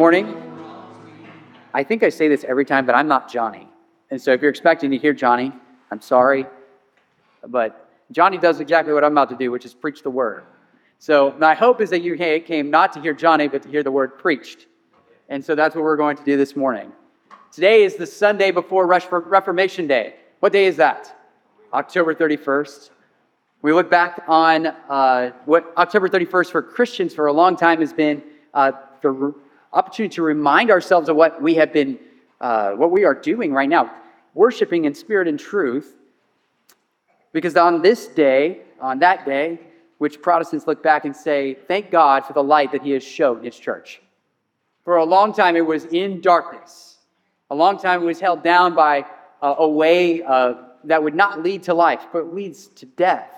morning. I think I say this every time, but I'm not Johnny. And so if you're expecting to hear Johnny, I'm sorry. But Johnny does exactly what I'm about to do, which is preach the word. So my hope is that you came not to hear Johnny, but to hear the word preached. And so that's what we're going to do this morning. Today is the Sunday before Reformation Day. What day is that? October 31st. We look back on uh, what October 31st for Christians for a long time has been uh, the opportunity to remind ourselves of what we have been, uh, what we are doing right now, worshiping in spirit and truth. Because on this day, on that day, which Protestants look back and say, thank God for the light that He has shown His church. For a long time, it was in darkness. A long time, it was held down by a, a way uh, that would not lead to life, but leads to death.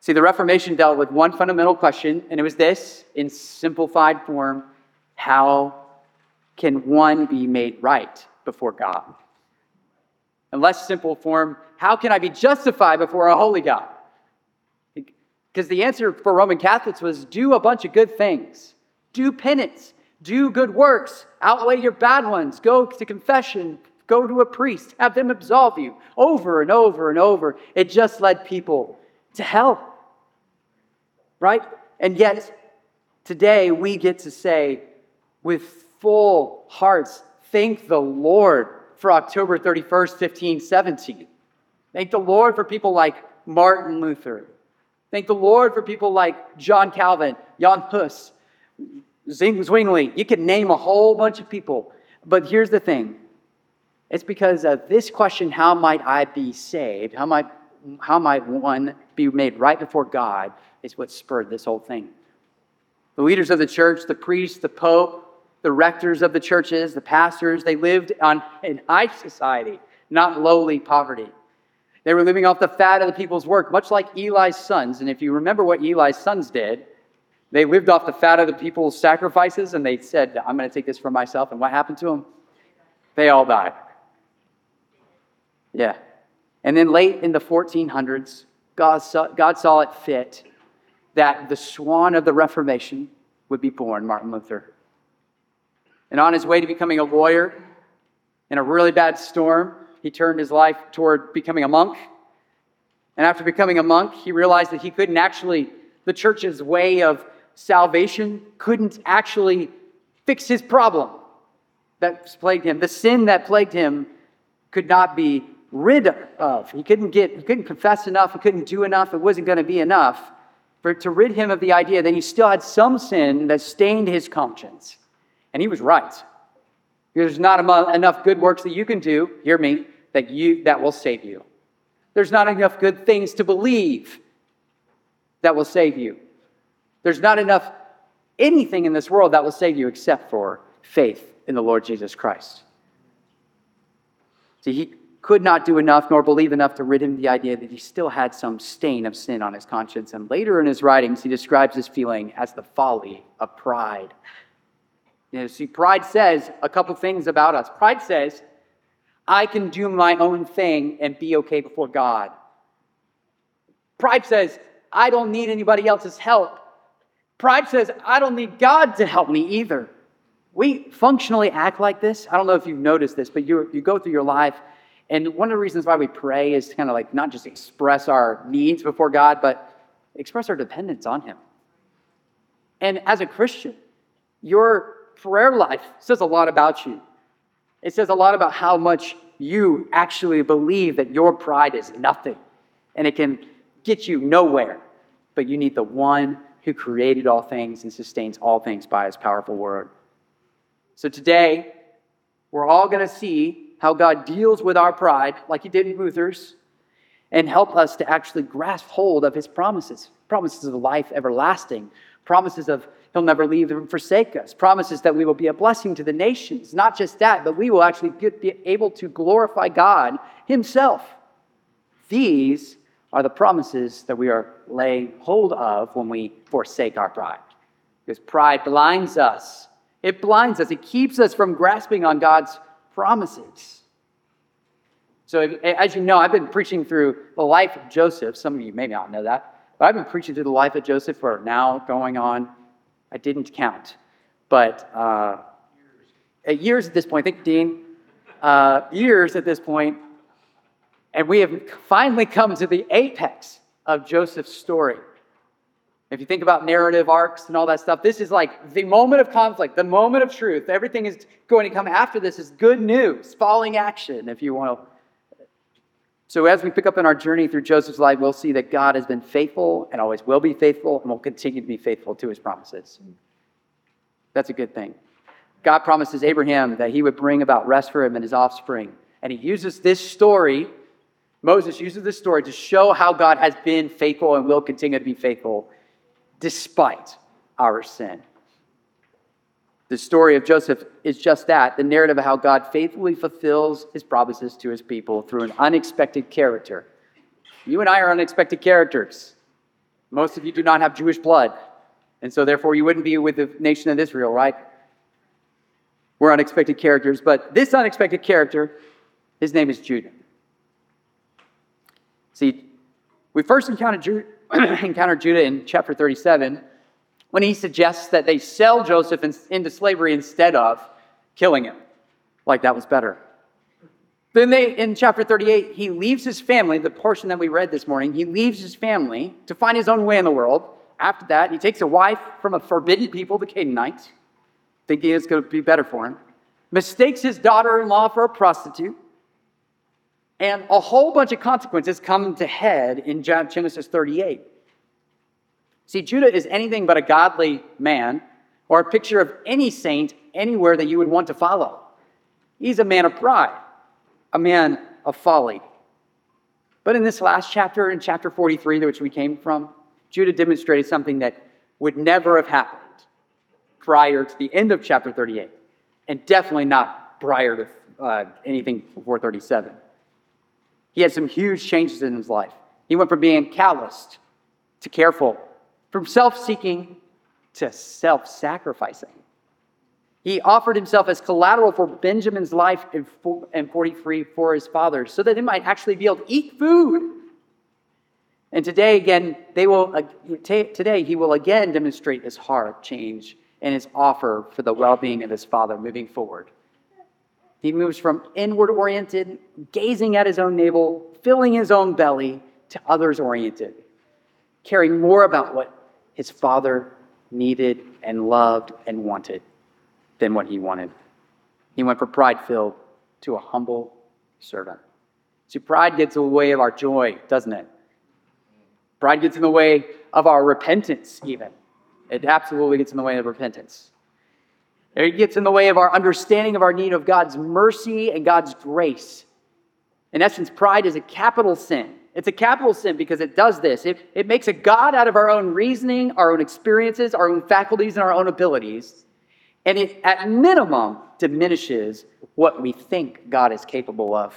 See, the Reformation dealt with one fundamental question, and it was this in simplified form how can one be made right before God? In less simple form, how can I be justified before a holy God? Because the answer for Roman Catholics was do a bunch of good things, do penance, do good works, outweigh your bad ones, go to confession, go to a priest, have them absolve you over and over and over. It just led people to hell. Right? And yet, today we get to say with full hearts, thank the Lord for October 31st, 1517. Thank the Lord for people like Martin Luther. Thank the Lord for people like John Calvin, Jan Hus, Zwingli. You could name a whole bunch of people. But here's the thing it's because of this question how might I be saved? How might, how might one be made right before God? Is what spurred this whole thing. The leaders of the church, the priests, the pope, the rectors of the churches, the pastors, they lived on, in high society, not lowly poverty. They were living off the fat of the people's work, much like Eli's sons. And if you remember what Eli's sons did, they lived off the fat of the people's sacrifices and they said, I'm going to take this for myself. And what happened to them? They all died. Yeah. And then late in the 1400s, God saw, God saw it fit that the swan of the Reformation would be born, Martin Luther. And on his way to becoming a lawyer, in a really bad storm, he turned his life toward becoming a monk. And after becoming a monk, he realized that he couldn't actually, the church's way of salvation couldn't actually fix his problem that plagued him. The sin that plagued him could not be rid of. He couldn't get, he couldn't confess enough, he couldn't do enough, it wasn't going to be enough for to rid him of the idea that he still had some sin that stained his conscience. And he was right. There's not enough good works that you can do, hear me, that you that will save you. There's not enough good things to believe that will save you. There's not enough anything in this world that will save you except for faith in the Lord Jesus Christ. See, he could not do enough nor believe enough to rid him of the idea that he still had some stain of sin on his conscience. And later in his writings, he describes this feeling as the folly of pride. You know, see, pride says a couple things about us. Pride says, I can do my own thing and be okay before God. Pride says, I don't need anybody else's help. Pride says, I don't need God to help me either. We functionally act like this. I don't know if you've noticed this, but you, you go through your life, and one of the reasons why we pray is to kind of like not just express our needs before God, but express our dependence on Him. And as a Christian, your prayer life says a lot about you. It says a lot about how much you actually believe that your pride is nothing and it can get you nowhere. But you need the one who created all things and sustains all things by his powerful word. So today, we're all going to see how God deals with our pride, like he did in Luther's, and help us to actually grasp hold of his promises promises of life everlasting, promises of he'll never leave them and forsake us, promises that we will be a blessing to the nations. Not just that, but we will actually be able to glorify God himself. These are the promises that we are laying hold of when we forsake our pride. Because pride blinds us. It blinds us. It keeps us from grasping on God's promises. So, as you know, I've been preaching through the life of Joseph. Some of you may not know that, but I've been preaching through the life of Joseph for now going on, I didn't count, but uh, at years at this point, I think Dean, uh, years at this point, and we have finally come to the apex of Joseph's story. If you think about narrative arcs and all that stuff, this is like the moment of conflict, the moment of truth. Everything is going to come after this is good news, falling action, if you want to. So, as we pick up in our journey through Joseph's life, we'll see that God has been faithful and always will be faithful and will continue to be faithful to his promises. That's a good thing. God promises Abraham that he would bring about rest for him and his offspring. And he uses this story, Moses uses this story to show how God has been faithful and will continue to be faithful despite our sin. The story of Joseph is just that the narrative of how God faithfully fulfills his promises to his people through an unexpected character. You and I are unexpected characters. Most of you do not have Jewish blood, and so therefore you wouldn't be with the nation of Israel, right? We're unexpected characters, but this unexpected character, his name is Judah. See, we first encountered Judah encounter Judah in chapter 37 when he suggests that they sell Joseph in, into slavery instead of killing him. Like that was better. Then they, in chapter 38, he leaves his family, the portion that we read this morning, he leaves his family to find his own way in the world. After that, he takes a wife from a forbidden people, the Canaanites, thinking it's going to be better for him, mistakes his daughter in law for a prostitute, and a whole bunch of consequences come to head in Genesis 38. See, Judah is anything but a godly man or a picture of any saint anywhere that you would want to follow. He's a man of pride, a man of folly. But in this last chapter, in chapter 43, which we came from, Judah demonstrated something that would never have happened prior to the end of chapter 38, and definitely not prior to uh, anything before 37. He had some huge changes in his life. He went from being calloused to careful, from self seeking to self sacrificing. He offered himself as collateral for Benjamin's life in 43 for his father so that he might actually be able to eat food. And today, again, they will, uh, today he will again demonstrate his heart change and his offer for the well being of his father moving forward. He moves from inward oriented, gazing at his own navel, filling his own belly, to others oriented, caring more about what his father needed and loved and wanted than what he wanted. He went from pride filled to a humble servant. See, pride gets in the way of our joy, doesn't it? Pride gets in the way of our repentance, even. It absolutely gets in the way of repentance. It gets in the way of our understanding of our need of God's mercy and God's grace. In essence, pride is a capital sin. It's a capital sin because it does this. It, it makes a God out of our own reasoning, our own experiences, our own faculties, and our own abilities. And it, at minimum, diminishes what we think God is capable of.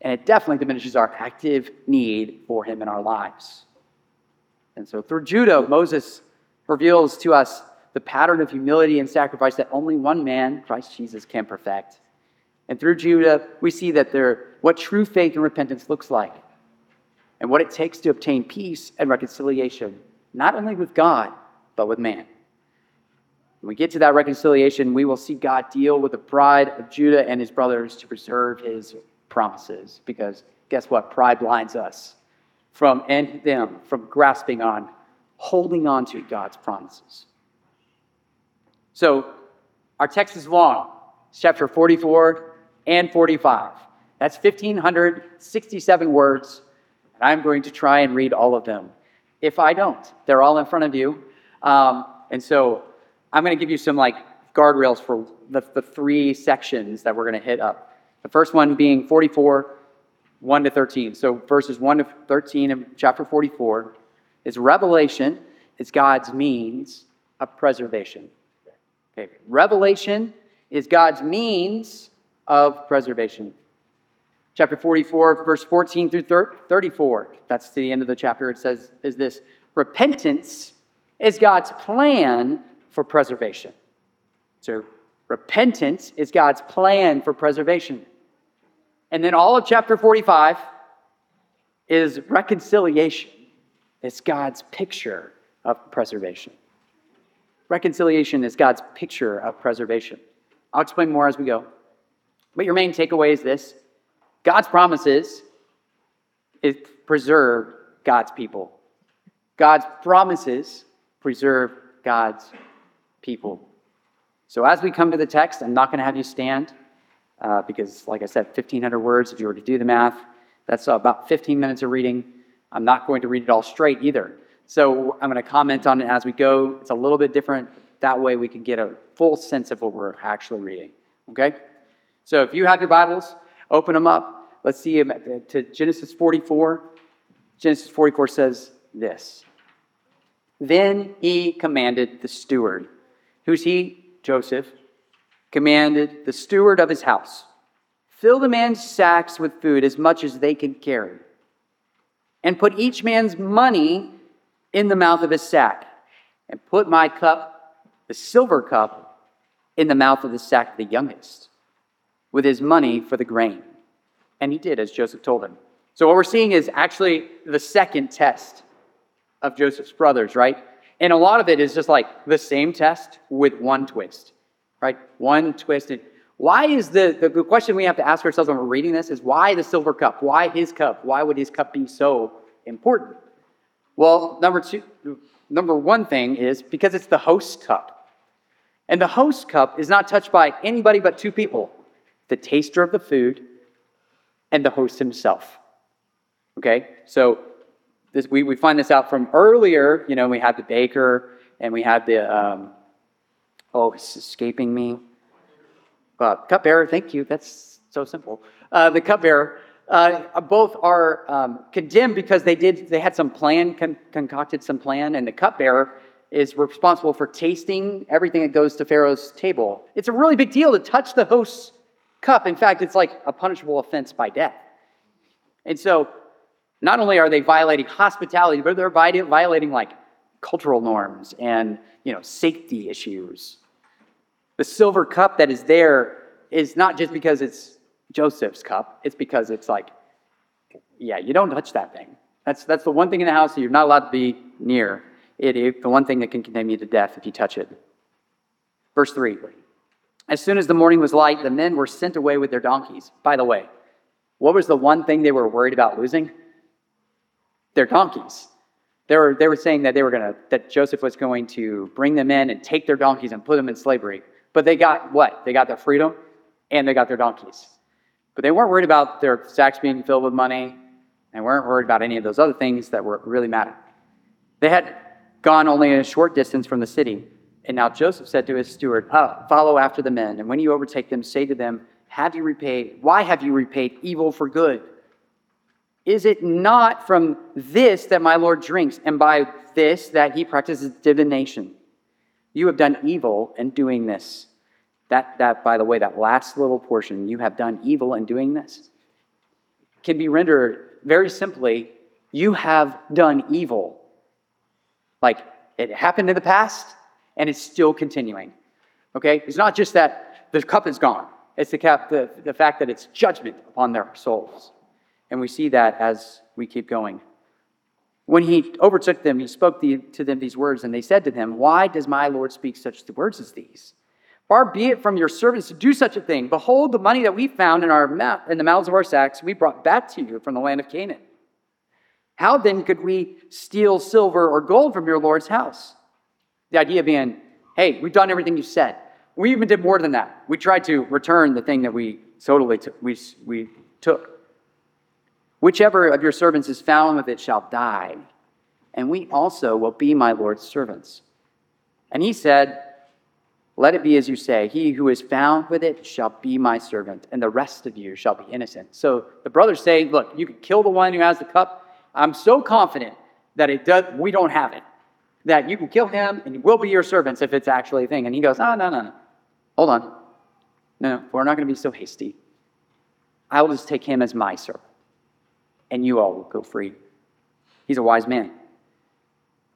And it definitely diminishes our active need for Him in our lives. And so through Judah, Moses reveals to us the pattern of humility and sacrifice that only one man, Christ Jesus, can perfect. And through Judah, we see that there, what true faith and repentance looks like and what it takes to obtain peace and reconciliation, not only with God, but with man. When we get to that reconciliation, we will see God deal with the pride of Judah and his brothers to preserve his promises. Because guess what? Pride blinds us from and them from grasping on, holding on to God's promises. So our text is long. It's chapter 44 and 45. That's 1,567 words, and I'm going to try and read all of them. If I don't, they're all in front of you. Um, and so I'm going to give you some like guardrails for the, the three sections that we're going to hit up. The first one being 44, 1 to 13. So verses 1 to 13 in chapter 44 is revelation, is God's means of preservation. Okay. Revelation is God's means of preservation. Chapter 44, verse 14 through 34. That's to the end of the chapter. It says, is this repentance is God's plan for preservation. So, repentance is God's plan for preservation. And then all of chapter 45 is reconciliation. It's God's picture of preservation. Reconciliation is God's picture of preservation. I'll explain more as we go. But your main takeaway is this God's promises is preserve God's people. God's promises preserve God's people. So as we come to the text, I'm not going to have you stand uh, because, like I said, 1,500 words, if you were to do the math, that's about 15 minutes of reading. I'm not going to read it all straight either. So I'm going to comment on it as we go. It's a little bit different. That way we can get a full sense of what we're actually reading. Okay? So if you have your Bibles, open them up. Let's see them to Genesis 44. Genesis 44 says this Then he commanded the steward. Who's he? Joseph. Commanded the steward of his house fill the man's sacks with food as much as they can carry, and put each man's money in the mouth of his sack, and put my cup, the silver cup, in the mouth of the sack of the youngest, with his money for the grain. And he did as Joseph told him. So, what we're seeing is actually the second test of Joseph's brothers, right? And a lot of it is just like the same test with one twist, right? One twist. And why is the, the, question we have to ask ourselves when we're reading this is why the silver cup? Why his cup? Why would his cup be so important? Well, number two, number one thing is because it's the host cup. And the host cup is not touched by anybody but two people the taster of the food and the host himself. Okay? So this, we, we find this out from earlier. You know, we had the baker and we had the, um, oh, it's escaping me. Uh, cupbearer, thank you. That's so simple. Uh, the cupbearer uh, both are um, condemned because they did they had some plan con- concocted some plan and the cupbearer is responsible for tasting everything that goes to pharaoh's table it's a really big deal to touch the host's cup in fact it's like a punishable offense by death and so not only are they violating hospitality but they're violating like cultural norms and you know safety issues the silver cup that is there is not just because it's Joseph's cup, it's because it's like, yeah, you don't touch that thing. That's, that's the one thing in the house that you're not allowed to be near. It is the one thing that can condemn you to death if you touch it. Verse 3 As soon as the morning was light, the men were sent away with their donkeys. By the way, what was the one thing they were worried about losing? Their donkeys. They were, they were saying that they were to that Joseph was going to bring them in and take their donkeys and put them in slavery. But they got what? They got their freedom and they got their donkeys. But they weren't worried about their sacks being filled with money. and weren't worried about any of those other things that were really mattered. They had gone only a short distance from the city. And now Joseph said to his steward, Follow after the men, and when you overtake them, say to them, Have you repaid? Why have you repaid evil for good? Is it not from this that my Lord drinks, and by this that he practices divination? You have done evil in doing this. That, that, by the way, that last little portion, you have done evil in doing this, can be rendered very simply, you have done evil. Like it happened in the past and it's still continuing. Okay? It's not just that the cup is gone, it's the, cap, the, the fact that it's judgment upon their souls. And we see that as we keep going. When he overtook them, he spoke the, to them these words, and they said to him, Why does my Lord speak such words as these? Far be it from your servants to do such a thing. Behold, the money that we found in, our in the mouths of our sacks we brought back to you from the land of Canaan. How then could we steal silver or gold from your Lord's house? The idea being, hey, we've done everything you said. We even did more than that. We tried to return the thing that we totally took, we, we took. Whichever of your servants is found with it shall die, and we also will be my Lord's servants. And he said, let it be as you say. He who is found with it shall be my servant, and the rest of you shall be innocent. So the brothers say, Look, you can kill the one who has the cup. I'm so confident that it does, we don't have it, that you can kill him and we'll be your servants if it's actually a thing. And he goes, Oh, no, no, no. Hold on. No, we're not going to be so hasty. I will just take him as my servant, and you all will go free. He's a wise man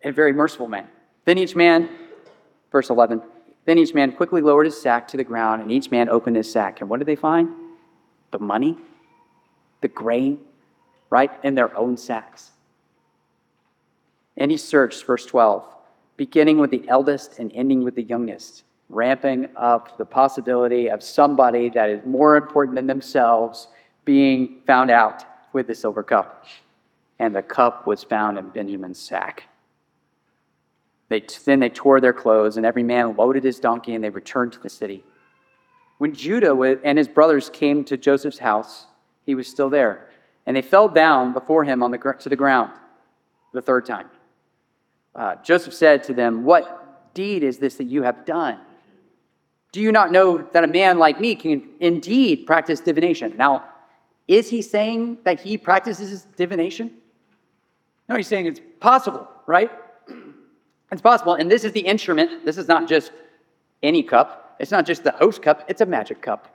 and a very merciful man. Then each man, verse 11, then each man quickly lowered his sack to the ground, and each man opened his sack. And what did they find? The money, the grain, right, in their own sacks. And he searched, verse 12, beginning with the eldest and ending with the youngest, ramping up the possibility of somebody that is more important than themselves being found out with the silver cup. And the cup was found in Benjamin's sack. They, then they tore their clothes, and every man loaded his donkey, and they returned to the city. When Judah and his brothers came to Joseph's house, he was still there, and they fell down before him on the, to the ground the third time. Uh, Joseph said to them, What deed is this that you have done? Do you not know that a man like me can indeed practice divination? Now, is he saying that he practices divination? No, he's saying it's possible, right? It's possible. And this is the instrument. This is not just any cup, it's not just the host cup, it's a magic cup,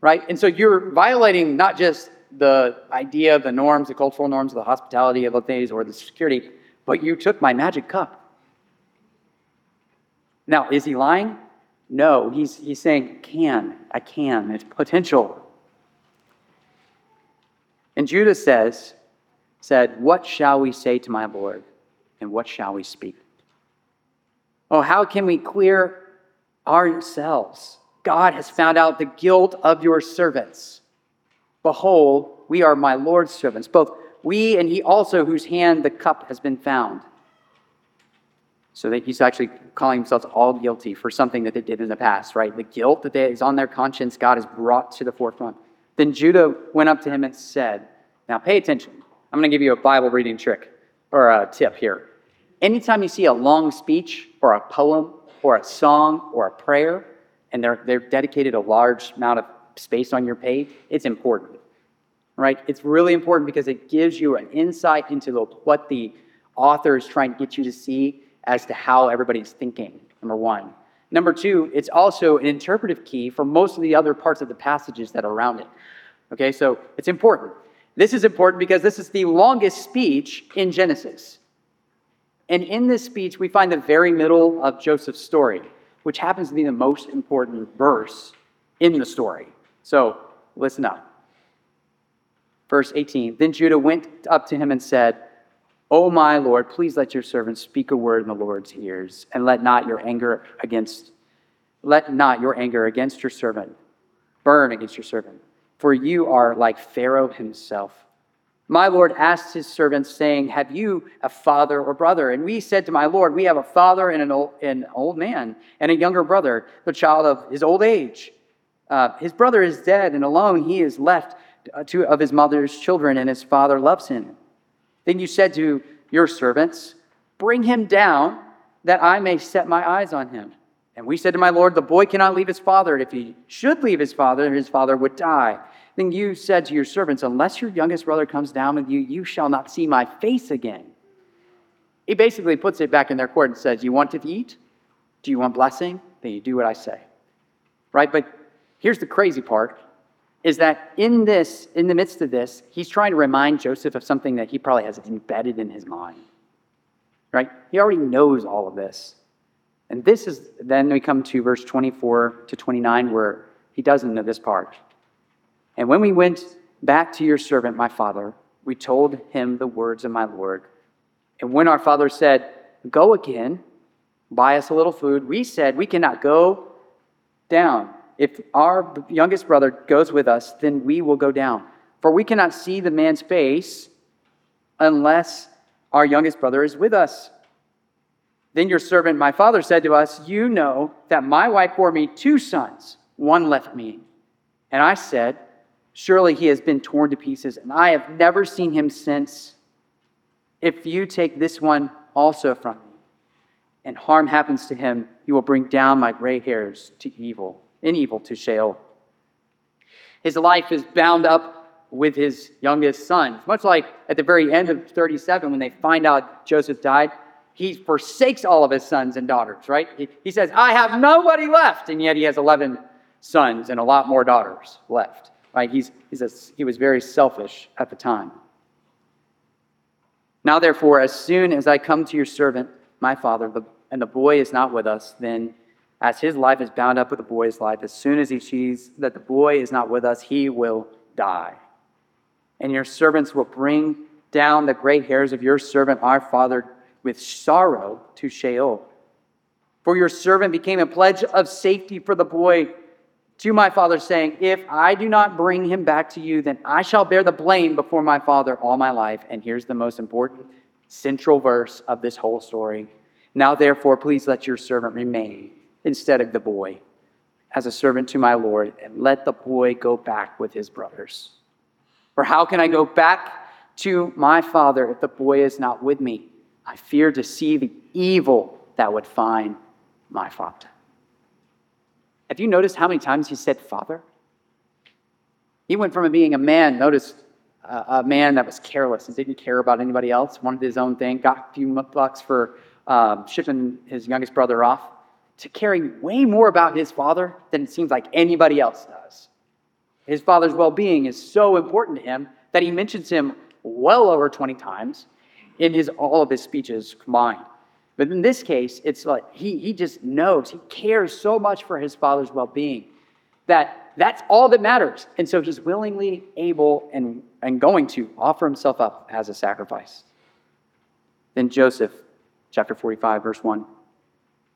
right? And so you're violating not just the idea the norms, the cultural norms the hospitality of the days or the security, but you took my magic cup. Now, is he lying? No, he's, he's saying, can, I can, it's potential. And Judah says, said, What shall we say to my Lord? And what shall we speak? Oh, how can we clear ourselves? God has found out the guilt of your servants. Behold, we are my Lord's servants, both we and he also whose hand the cup has been found. So that he's actually calling themselves all guilty for something that they did in the past, right? The guilt that is on their conscience, God has brought to the forefront. Then Judah went up to him and said, Now pay attention. I'm going to give you a Bible reading trick or a tip here. Anytime you see a long speech or a poem or a song or a prayer, and they're, they're dedicated a large amount of space on your page, it's important, right? It's really important because it gives you an insight into the, what the author is trying to get you to see as to how everybody's thinking, number one. Number two, it's also an interpretive key for most of the other parts of the passages that are around it. Okay, so it's important. This is important because this is the longest speech in Genesis. And in this speech, we find the very middle of Joseph's story, which happens to be the most important verse in the story. So listen up. Verse 18 Then Judah went up to him and said, O my Lord, please let your servant speak a word in the Lord's ears, and let not your anger against let not your anger against your servant burn against your servant, for you are like Pharaoh himself. My Lord asked his servants, saying, Have you a father or brother? And we said to my Lord, We have a father and an old, an old man, and a younger brother, the child of his old age. Uh, his brother is dead, and alone he is left uh, to, of his mother's children, and his father loves him. Then you said to your servants, Bring him down, that I may set my eyes on him. And we said to my Lord, The boy cannot leave his father, and if he should leave his father, his father would die. Then you said to your servants, Unless your youngest brother comes down with you, you shall not see my face again. He basically puts it back in their court and says, You want to eat? Do you want blessing? Then you do what I say. Right? But here's the crazy part is that in this, in the midst of this, he's trying to remind Joseph of something that he probably has embedded in his mind. Right? He already knows all of this. And this is, then we come to verse 24 to 29, where he doesn't know this part. And when we went back to your servant, my father, we told him the words of my Lord. And when our father said, Go again, buy us a little food, we said, We cannot go down. If our youngest brother goes with us, then we will go down. For we cannot see the man's face unless our youngest brother is with us. Then your servant, my father, said to us, You know that my wife bore me two sons, one left me. And I said, Surely he has been torn to pieces, and I have never seen him since. If you take this one also from me, and harm happens to him, you will bring down my gray hairs to evil, in evil to Sheol. His life is bound up with his youngest son. Much like at the very end of 37, when they find out Joseph died, he forsakes all of his sons and daughters, right? He, he says, I have nobody left, and yet he has 11 sons and a lot more daughters left. Right? He's, he's a, he was very selfish at the time. Now, therefore, as soon as I come to your servant, my father, the, and the boy is not with us, then as his life is bound up with the boy's life, as soon as he sees that the boy is not with us, he will die. And your servants will bring down the gray hairs of your servant, our father, with sorrow to Sheol. For your servant became a pledge of safety for the boy to my father, saying, If I do not bring him back to you, then I shall bear the blame before my father all my life. And here's the most important central verse of this whole story. Now, therefore, please let your servant remain instead of the boy as a servant to my Lord, and let the boy go back with his brothers. For how can I go back to my father if the boy is not with me? I fear to see the evil that would find my father. Have you noticed how many times he said father? He went from being a man, notice uh, a man that was careless and didn't care about anybody else, wanted his own thing, got a few bucks for um, shipping his youngest brother off, to caring way more about his father than it seems like anybody else does. His father's well being is so important to him that he mentions him well over 20 times in his, all of his speeches combined. But in this case, it's like he, he just knows, he cares so much for his father's well being that that's all that matters. And so he's willingly able and, and going to offer himself up as a sacrifice. Then Joseph, chapter 45, verse 1,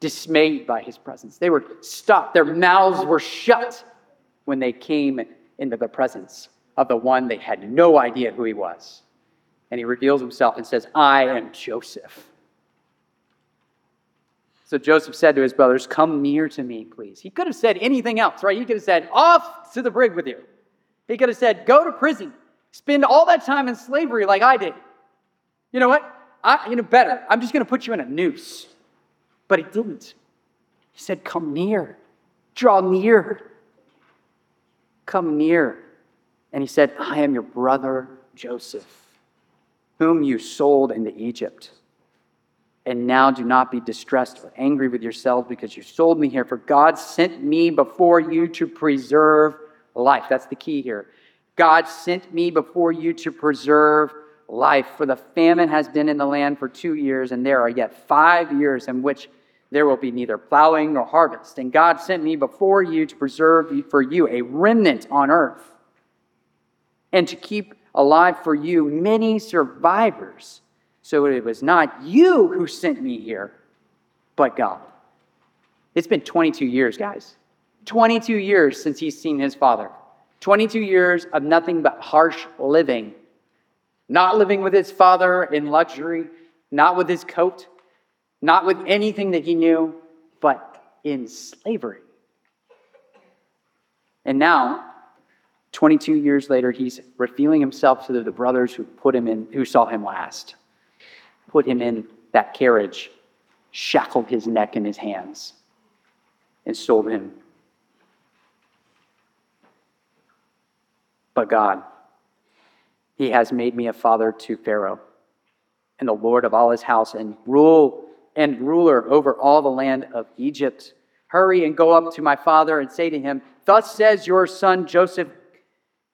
Dismayed by his presence. They were stopped, their mouths were shut when they came into the presence of the one they had no idea who he was. And he reveals himself and says, I am Joseph so Joseph said to his brothers, Come near to me, please. He could have said anything else, right? He could have said, Off to the brig with you. He could have said, Go to prison. Spend all that time in slavery like I did. You know what? I, you know, better. I'm just going to put you in a noose. But he didn't. He said, Come near. Draw near. Come near. And he said, I am your brother Joseph, whom you sold into Egypt. And now do not be distressed or angry with yourselves because you sold me here. For God sent me before you to preserve life. That's the key here. God sent me before you to preserve life. For the famine has been in the land for two years, and there are yet five years in which there will be neither plowing nor harvest. And God sent me before you to preserve for you a remnant on earth, and to keep alive for you many survivors so it was not you who sent me here, but God. It's been 22 years, guys. 22 years since he's seen his father. 22 years of nothing but harsh living. Not living with his father in luxury, not with his coat, not with anything that he knew, but in slavery. And now, 22 years later, he's revealing himself to the brothers who put him in, who saw him last put him in that carriage, shackled his neck and his hands, and sold him. But God, He has made me a father to Pharaoh and the Lord of all his house, and rule and ruler over all the land of Egypt. Hurry and go up to my father and say to him, Thus says your son Joseph,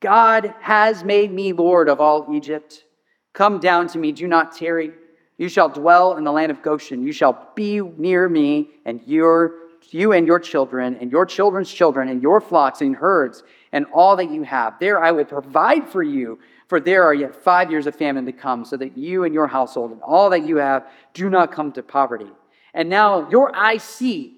God has made me Lord of all Egypt. Come down to me, do not tarry. You shall dwell in the land of Goshen. You shall be near me, and your, you and your children, and your children's children, and your flocks and herds, and all that you have. There I will provide for you, for there are yet five years of famine to come, so that you and your household and all that you have do not come to poverty. And now your eyes see,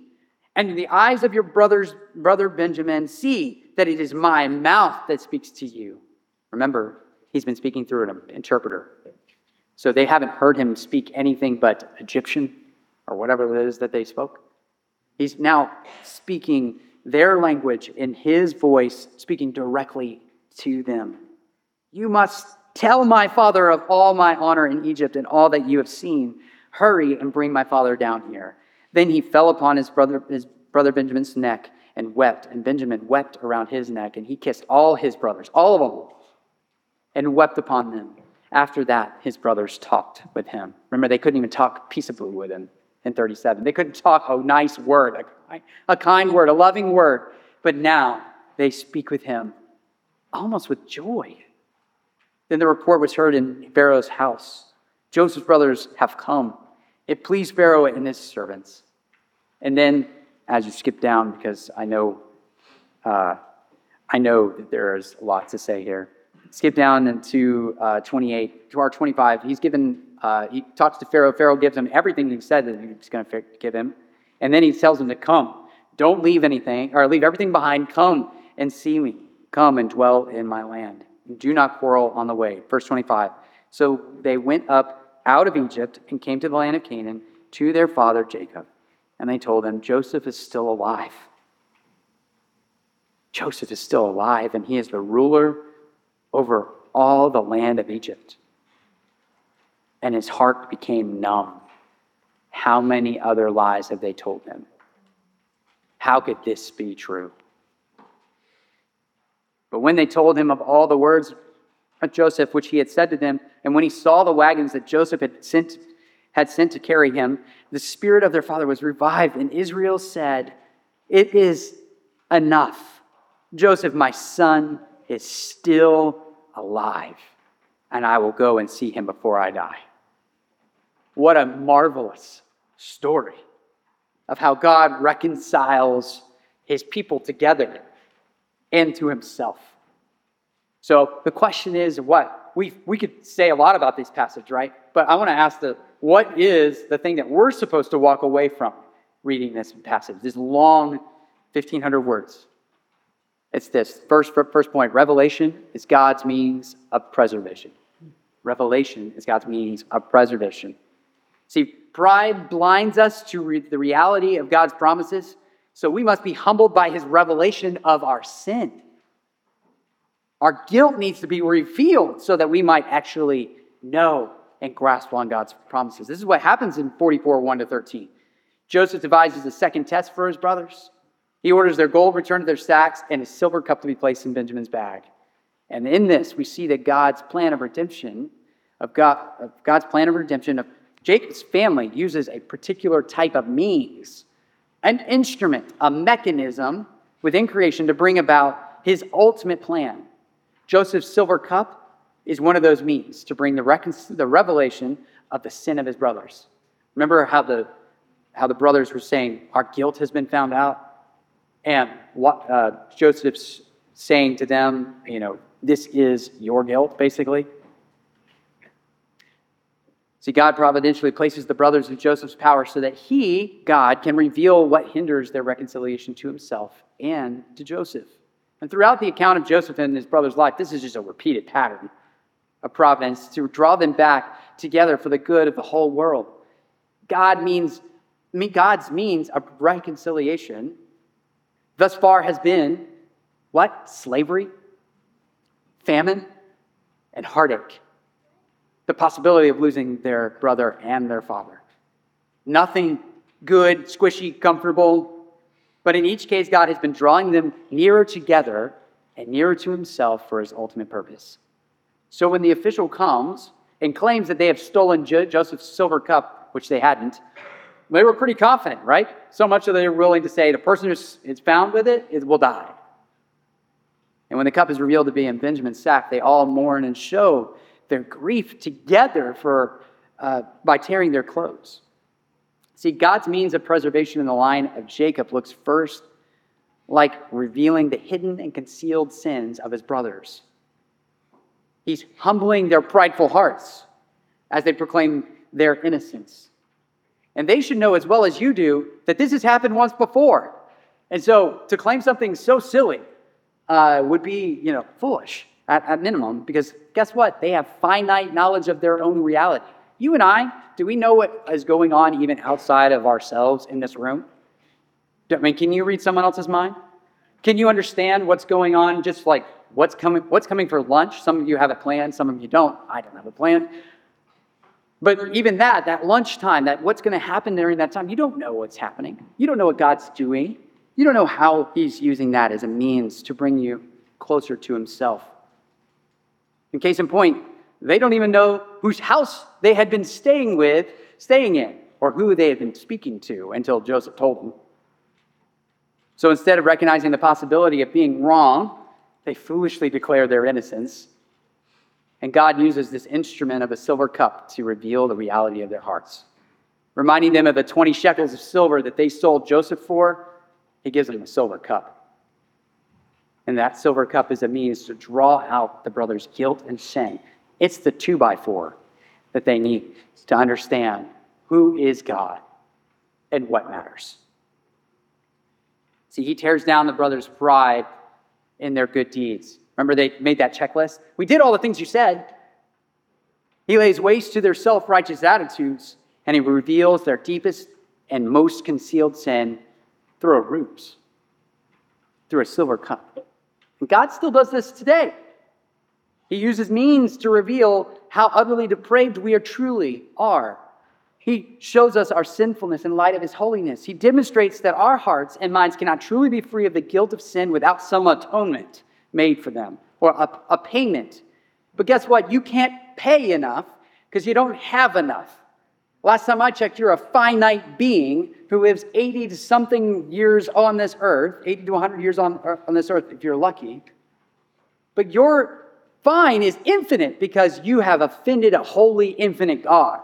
and the eyes of your brother's brother Benjamin see that it is my mouth that speaks to you. Remember, he's been speaking through an interpreter. So they haven't heard him speak anything but Egyptian or whatever it is that they spoke. He's now speaking their language in his voice, speaking directly to them. You must tell my father of all my honor in Egypt and all that you have seen. Hurry and bring my father down here. Then he fell upon his brother, his brother Benjamin's neck and wept, and Benjamin wept around his neck, and he kissed all his brothers, all of them, and wept upon them. After that, his brothers talked with him. Remember, they couldn't even talk peaceably with him. in 37. They couldn't talk a nice word, a, a kind word, a loving word. But now they speak with him almost with joy. Then the report was heard in Pharaoh's house Joseph's brothers have come. It pleased Pharaoh and his servants. And then, as you skip down, because I know, uh, I know that there is a lot to say here. Skip down into uh, 28 to our 25. He's given. Uh, he talks to Pharaoh. Pharaoh gives him everything he said that he's going to give him, and then he tells him to come. Don't leave anything, or leave everything behind. Come and see me. Come and dwell in my land. Do not quarrel on the way. Verse 25. So they went up out of Egypt and came to the land of Canaan to their father Jacob. And they told him, Joseph is still alive. Joseph is still alive, and he is the ruler over all the land of Egypt. And his heart became numb. How many other lies have they told him? How could this be true? But when they told him of all the words of Joseph which he had said to them, and when he saw the wagons that Joseph had sent, had sent to carry him, the spirit of their father was revived, and Israel said, It is enough. Joseph, my son, is still alive, and I will go and see him before I die. What a marvelous story of how God reconciles his people together and to himself. So the question is what? We, we could say a lot about this passage, right? But I want to ask the what is the thing that we're supposed to walk away from reading this passage, this long 1,500 words? It's this first, first point Revelation is God's means of preservation. Revelation is God's means of preservation. See, pride blinds us to re- the reality of God's promises, so we must be humbled by his revelation of our sin. Our guilt needs to be revealed so that we might actually know and grasp on God's promises. This is what happens in 44 1 to 13. Joseph devises a second test for his brothers. He orders their gold returned to their sacks and a silver cup to be placed in Benjamin's bag. And in this, we see that God's plan of redemption, of, God, of God's plan of redemption of Jacob's family uses a particular type of means an instrument, a mechanism within creation to bring about his ultimate plan. Joseph's silver cup is one of those means to bring the, recon- the revelation of the sin of his brothers. Remember how the, how the brothers were saying, Our guilt has been found out? And what uh, Joseph's saying to them, you know, this is your guilt, basically. See, God providentially places the brothers in Joseph's power so that he, God, can reveal what hinders their reconciliation to himself and to Joseph. And throughout the account of Joseph and his brother's life, this is just a repeated pattern of providence to draw them back together for the good of the whole world. God means, God's means of reconciliation thus far has been what? Slavery, famine, and heartache the possibility of losing their brother and their father. Nothing good, squishy, comfortable, but in each case, God has been drawing them nearer together and nearer to Himself for His ultimate purpose. So when the official comes and claims that they have stolen Joseph's silver cup, which they hadn't, they were pretty confident, right? So much that they were willing to say the person who is found with it is, will die. And when the cup is revealed to be in Benjamin's sack, they all mourn and show their grief together for, uh, by tearing their clothes. See, God's means of preservation in the line of Jacob looks first like revealing the hidden and concealed sins of his brothers. He's humbling their prideful hearts as they proclaim their innocence. And they should know as well as you do that this has happened once before. And so to claim something so silly uh, would be, you know, foolish at, at minimum, because guess what? They have finite knowledge of their own reality. You and I, do we know what is going on even outside of ourselves in this room? I mean, can you read someone else's mind? Can you understand what's going on? Just like what's coming, what's coming for lunch? Some of you have a plan, some of you don't. I don't have a plan. But even that, that lunchtime, that what's going to happen during that time, you don't know what's happening. You don't know what God's doing. You don't know how He's using that as a means to bring you closer to Himself. In case in point, they don't even know whose house they had been staying with, staying in. or who they had been speaking to until Joseph told them. So instead of recognizing the possibility of being wrong, they foolishly declare their innocence. And God uses this instrument of a silver cup to reveal the reality of their hearts. Reminding them of the 20 shekels of silver that they sold Joseph for, he gives them a silver cup. And that silver cup is a means to draw out the brothers' guilt and sin. It's the two by four that they need to understand who is God and what matters. See, he tears down the brothers' pride in their good deeds. Remember, they made that checklist? We did all the things you said. He lays waste to their self righteous attitudes, and he reveals their deepest and most concealed sin through a ruse, through a silver cup. God still does this today. He uses means to reveal how utterly depraved we are truly are. He shows us our sinfulness in light of his holiness. He demonstrates that our hearts and minds cannot truly be free of the guilt of sin without some atonement made for them or a, a payment. But guess what? You can't pay enough because you don't have enough. Last time I checked, you're a finite being who lives 80 to something years on this earth, 80 to 100 years on, uh, on this earth if you're lucky. But your fine is infinite because you have offended a holy, infinite God.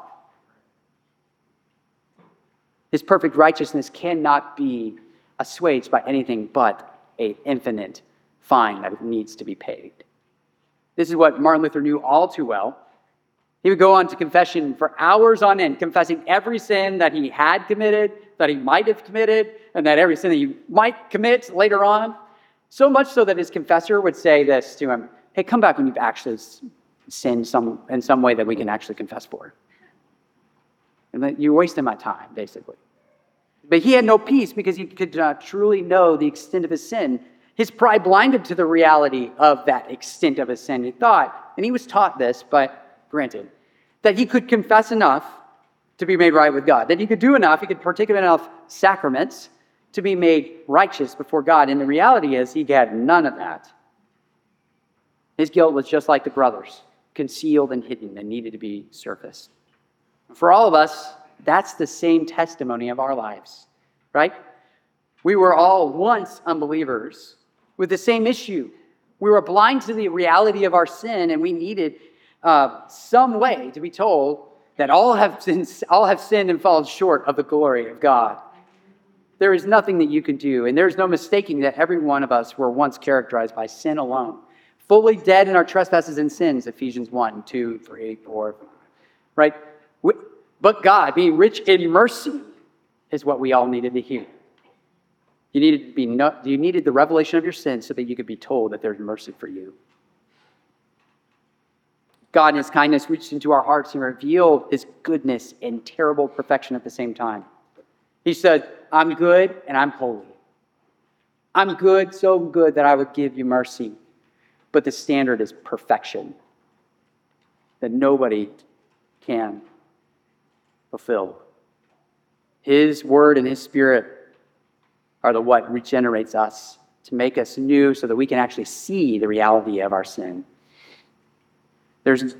His perfect righteousness cannot be assuaged by anything but an infinite fine that needs to be paid. This is what Martin Luther knew all too well he would go on to confession for hours on end, confessing every sin that he had committed, that he might have committed, and that every sin that he might commit later on. So much so that his confessor would say this to him Hey, come back when you've actually sinned some, in some way that we can actually confess for. And that you're wasting my time, basically. But he had no peace because he could not truly know the extent of his sin. His pride blinded to the reality of that extent of his sin. He thought, and he was taught this, but granted, that he could confess enough to be made right with God, that he could do enough, he could partake of enough sacraments to be made righteous before God. And the reality is, he had none of that. His guilt was just like the brothers, concealed and hidden and needed to be surfaced. For all of us, that's the same testimony of our lives, right? We were all once unbelievers with the same issue. We were blind to the reality of our sin, and we needed uh, some way to be told that all have, sinned, all have sinned and fallen short of the glory of God. There is nothing that you can do, and there's no mistaking that every one of us were once characterized by sin alone, fully dead in our trespasses and sins, Ephesians 1, 2, 3, 4, right? But God, being rich in mercy, is what we all needed to hear. You needed, to be no, you needed the revelation of your sin so that you could be told that there's mercy for you. God, in His kindness, reached into our hearts and revealed His goodness and terrible perfection at the same time. He said, I'm good and I'm holy. I'm good, so good that I would give you mercy. But the standard is perfection that nobody can fulfill. His word and His spirit are the what regenerates us to make us new so that we can actually see the reality of our sin. There's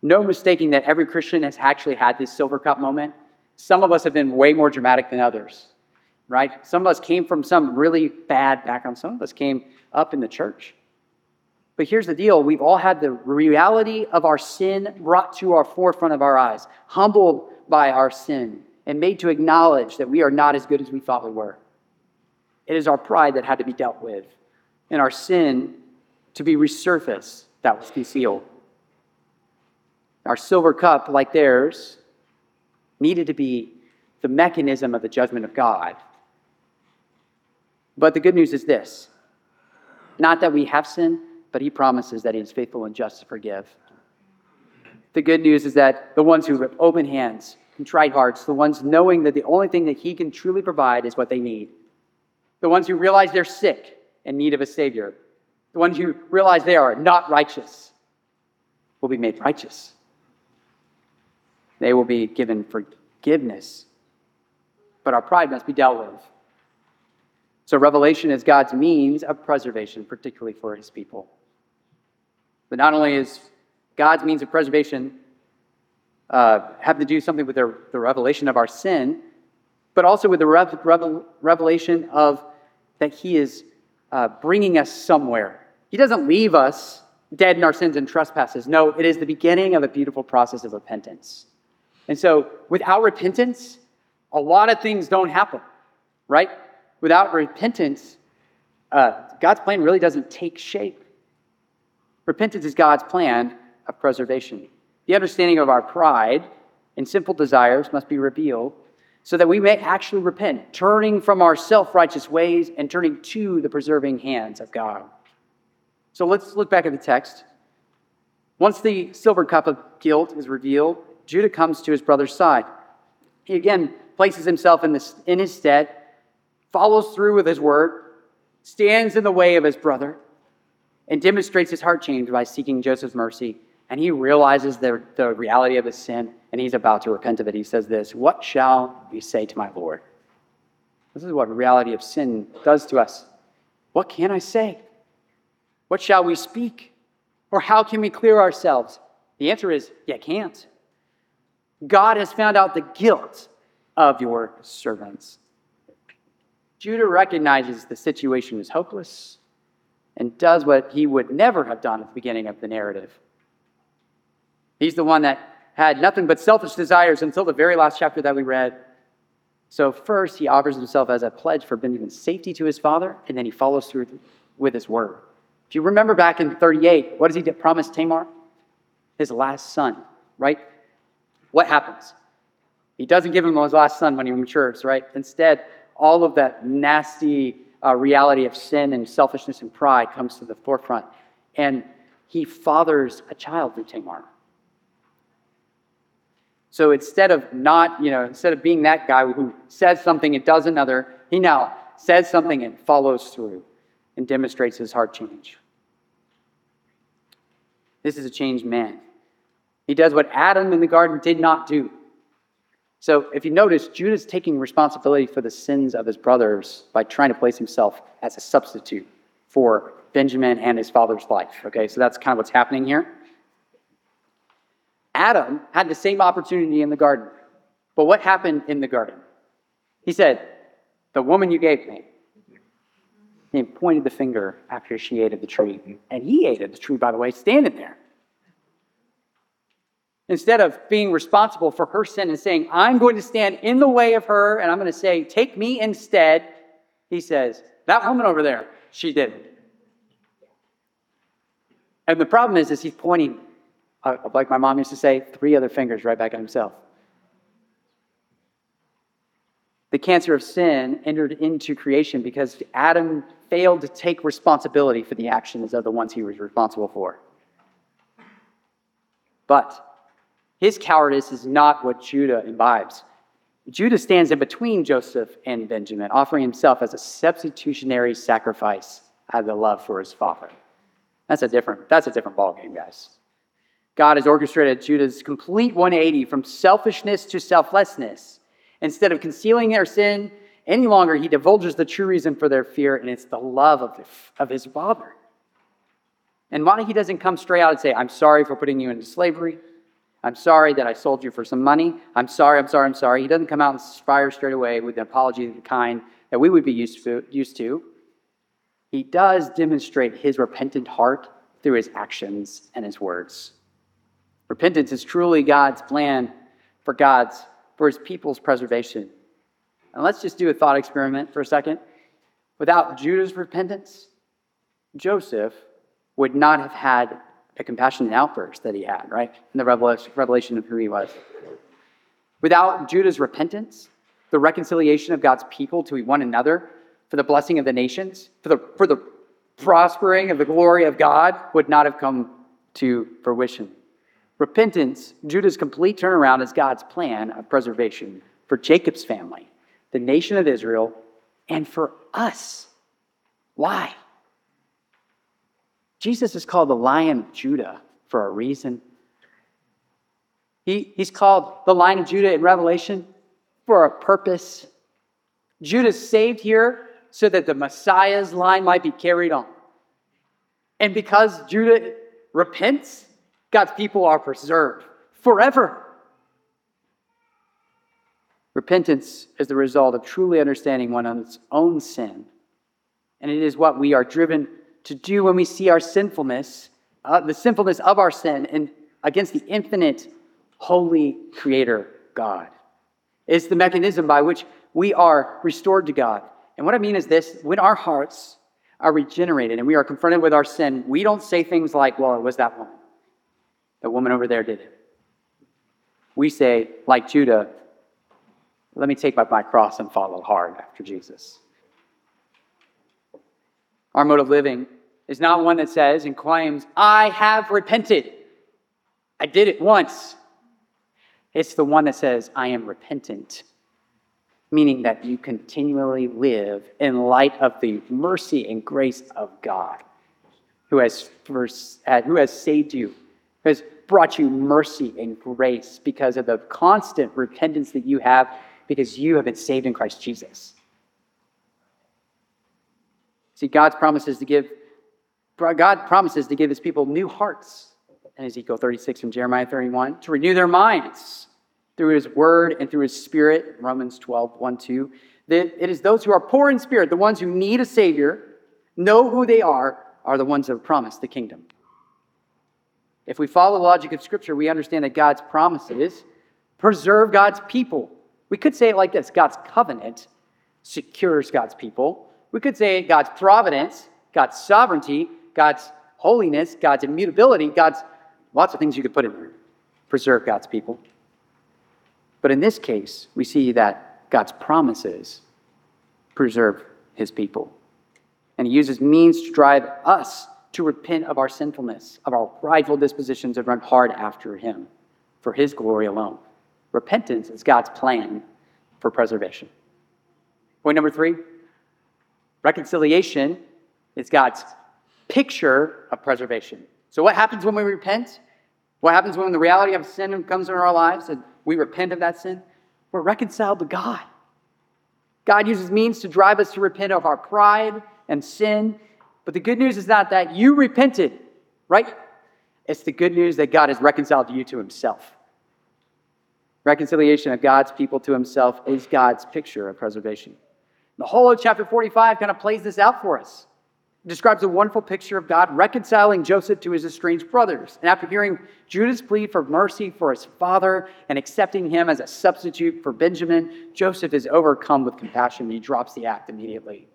no mistaking that every Christian has actually had this silver cup moment. Some of us have been way more dramatic than others, right? Some of us came from some really bad background. Some of us came up in the church. But here's the deal we've all had the reality of our sin brought to our forefront of our eyes, humbled by our sin, and made to acknowledge that we are not as good as we thought we were. It is our pride that had to be dealt with, and our sin to be resurfaced that was concealed. Our silver cup, like theirs, needed to be the mechanism of the judgment of God. But the good news is this not that we have sinned, but He promises that He is faithful and just to forgive. The good news is that the ones who have open hands, contrite hearts, the ones knowing that the only thing that He can truly provide is what they need, the ones who realize they're sick and need of a Savior, the ones who realize they are not righteous, will be made righteous they will be given forgiveness. But our pride must be dealt with. So, revelation is God's means of preservation, particularly for his people. But not only is God's means of preservation uh, have to do something with the, the revelation of our sin, but also with the rev- revel- revelation of that He is uh, bringing us somewhere. He doesn't leave us dead in our sins and trespasses. No, it is the beginning of a beautiful process of repentance. And so, without repentance, a lot of things don't happen, right? Without repentance, uh, God's plan really doesn't take shape. Repentance is God's plan of preservation. The understanding of our pride and sinful desires must be revealed so that we may actually repent, turning from our self righteous ways and turning to the preserving hands of God. So let's look back at the text. Once the silver cup of guilt is revealed, Judah comes to his brother's side. He again places himself in, this, in his stead, follows through with his word, stands in the way of his brother, and demonstrates his heart change by seeking Joseph's mercy. And he realizes the, the reality of his sin, and he's about to repent of it. He says this What shall we say to my Lord? This is what reality of sin does to us. What can I say? What shall we speak? Or how can we clear ourselves? The answer is, you can't. God has found out the guilt of your servants. Judah recognizes the situation is hopeless and does what he would never have done at the beginning of the narrative. He's the one that had nothing but selfish desires until the very last chapter that we read. So, first, he offers himself as a pledge for Benjamin's safety to his father, and then he follows through with his word. If you remember back in 38, what does he promise Tamar? His last son, right? What happens? He doesn't give him his last son when he matures, right? Instead, all of that nasty uh, reality of sin and selfishness and pride comes to the forefront. And he fathers a child through Tamar. So instead of not, you know, instead of being that guy who says something and does another, he now says something and follows through and demonstrates his heart change. This is a changed man. He does what Adam in the garden did not do. So if you notice, Judah's taking responsibility for the sins of his brothers by trying to place himself as a substitute for Benjamin and his father's life. Okay, so that's kind of what's happening here. Adam had the same opportunity in the garden. But what happened in the garden? He said, The woman you gave me. He pointed the finger after she ate of the tree. And he ate of the tree, by the way, standing there. Instead of being responsible for her sin and saying, I'm going to stand in the way of her and I'm going to say, Take me instead, he says, That woman over there, she did it. And the problem is, is he's pointing, uh, like my mom used to say, three other fingers right back at himself. The cancer of sin entered into creation because Adam failed to take responsibility for the actions of the ones he was responsible for. But his cowardice is not what Judah imbibes. Judah stands in between Joseph and Benjamin, offering himself as a substitutionary sacrifice out of the love for his father. That's a different, that's a different ballgame, guys. God has orchestrated Judah's complete 180 from selfishness to selflessness. Instead of concealing their sin any longer, he divulges the true reason for their fear, and it's the love of, the, of his father. And why he doesn't come straight out and say, I'm sorry for putting you into slavery. I'm sorry that I sold you for some money. I'm sorry, I'm sorry, I'm sorry. He doesn't come out and fire straight away with an apology of the kind that we would be used to, used to. He does demonstrate his repentant heart through his actions and his words. Repentance is truly God's plan for God's, for his people's preservation. And let's just do a thought experiment for a second. Without Judah's repentance, Joseph would not have had a compassionate outburst that he had, right? In the revelation of who he was. Without Judah's repentance, the reconciliation of God's people to one another, for the blessing of the nations, for the, for the prospering of the glory of God, would not have come to fruition. Repentance, Judah's complete turnaround, is God's plan of preservation for Jacob's family, the nation of Israel, and for us. Why? Jesus is called the Lion of Judah for a reason. He, he's called the Lion of Judah in Revelation for a purpose. Judah's saved here so that the Messiah's line might be carried on. And because Judah repents, God's people are preserved forever. Repentance is the result of truly understanding one's own sin. And it is what we are driven to do when we see our sinfulness, uh, the sinfulness of our sin, and against the infinite, holy Creator God. It's the mechanism by which we are restored to God. And what I mean is this when our hearts are regenerated and we are confronted with our sin, we don't say things like, well, it was that woman. The woman over there did it. We say, like Judah, let me take up my cross and follow hard after Jesus. Our mode of living is not one that says and claims, I have repented. I did it once. It's the one that says, I am repentant, meaning that you continually live in light of the mercy and grace of God, who has, first, uh, who has saved you, who has brought you mercy and grace because of the constant repentance that you have because you have been saved in Christ Jesus. See, God's promises to give God promises to give his people new hearts in Ezekiel 36 and Jeremiah 31 to renew their minds through his word and through his spirit, Romans 12, 1, 2. That it is those who are poor in spirit, the ones who need a savior, know who they are, are the ones that are promised the kingdom. If we follow the logic of Scripture, we understand that God's promises preserve God's people. We could say it like this God's covenant secures God's people. We could say God's providence, God's sovereignty, God's holiness, God's immutability, God's lots of things you could put in there. Preserve God's people. But in this case, we see that God's promises preserve his people. And he uses means to drive us to repent of our sinfulness, of our prideful dispositions, and run hard after him for his glory alone. Repentance is God's plan for preservation. Point number three reconciliation is God's picture of preservation. So, what happens when we repent? What happens when the reality of sin comes into our lives and we repent of that sin? We're reconciled to God. God uses means to drive us to repent of our pride and sin. But the good news is not that you repented, right? It's the good news that God has reconciled you to himself. Reconciliation of God's people to himself is God's picture of preservation. The whole of chapter 45 kind of plays this out for us. It describes a wonderful picture of God reconciling Joseph to his estranged brothers. And after hearing Judah's plea for mercy for his father and accepting him as a substitute for Benjamin, Joseph is overcome with compassion. and He drops the act immediately,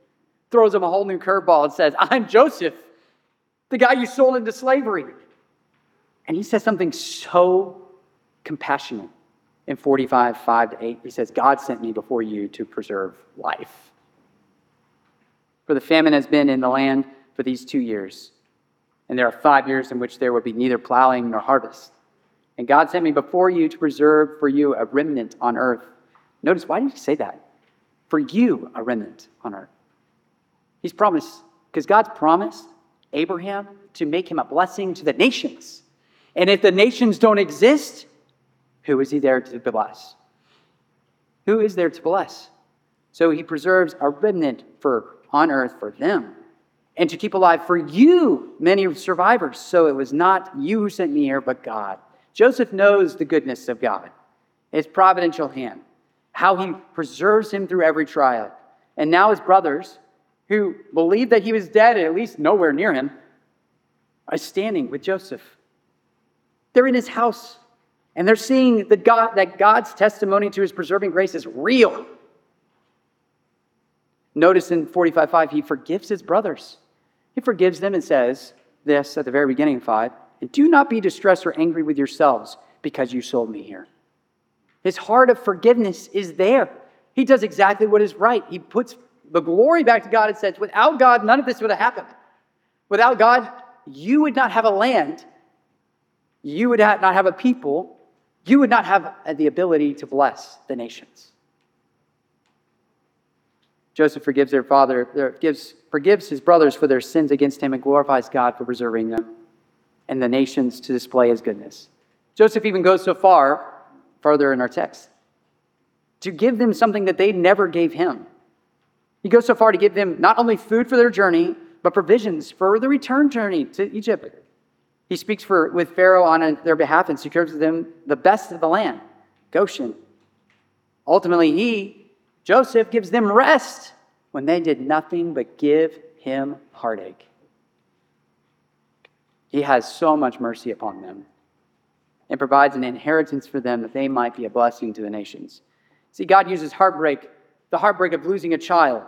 throws him a whole new curveball, and says, I'm Joseph, the guy you sold into slavery. And he says something so compassionate in 45, 5 to 8. He says, God sent me before you to preserve life. For the famine has been in the land for these two years. And there are five years in which there will be neither plowing nor harvest. And God sent me before you to preserve for you a remnant on earth. Notice, why did he say that? For you, a remnant on earth. He's promised, because God's promised Abraham to make him a blessing to the nations. And if the nations don't exist, who is he there to bless? Who is there to bless? So he preserves a remnant for on earth for them and to keep alive for you many survivors. So it was not you who sent me here, but God. Joseph knows the goodness of God, his providential hand, how he preserves him through every trial. And now his brothers, who believed that he was dead, at least nowhere near him, are standing with Joseph. They're in his house, and they're seeing that, God, that God's testimony to his preserving grace is real. Notice in 45.5, he forgives his brothers. He forgives them and says this at the very beginning of 5 and do not be distressed or angry with yourselves because you sold me here. His heart of forgiveness is there. He does exactly what is right. He puts the glory back to God and says, without God, none of this would have happened. Without God, you would not have a land. You would not have a people. You would not have the ability to bless the nations. Joseph forgives their father, gives, forgives his brothers for their sins against him and glorifies God for preserving them and the nations to display his goodness. Joseph even goes so far, further in our text, to give them something that they never gave him. He goes so far to give them not only food for their journey, but provisions for the return journey to Egypt. He speaks for, with Pharaoh on their behalf and secures them the best of the land, Goshen, Ultimately, he, Joseph, gives them rest when they did nothing but give him heartache. He has so much mercy upon them and provides an inheritance for them that they might be a blessing to the nations. See, God uses heartbreak, the heartbreak of losing a child,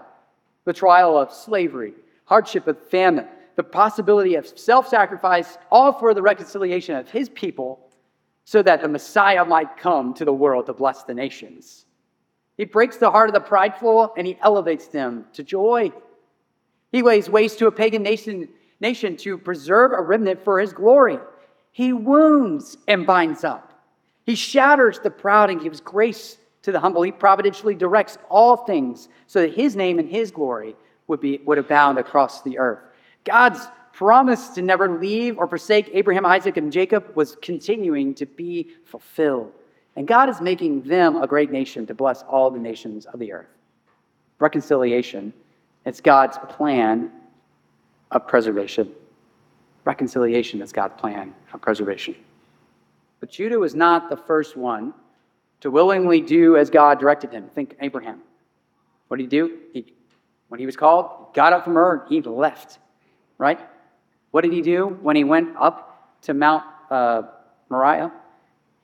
the trial of slavery, hardship of famine, the possibility of self sacrifice, all for the reconciliation of his people so that the Messiah might come to the world to bless the nations. He breaks the heart of the prideful and he elevates them to joy. He lays waste to a pagan nation, nation to preserve a remnant for his glory. He wounds and binds up. He shatters the proud and gives grace to the humble. He providentially directs all things so that his name and his glory would, be, would abound across the earth. God's promise to never leave or forsake Abraham, Isaac, and Jacob was continuing to be fulfilled. And God is making them a great nation to bless all the nations of the earth. Reconciliation, it's God's plan of preservation. Reconciliation is God's plan of preservation. But Judah was not the first one to willingly do as God directed him. Think Abraham. What did he do? He, when he was called, he got up from Ur, he left, right? What did he do when he went up to Mount uh, Moriah?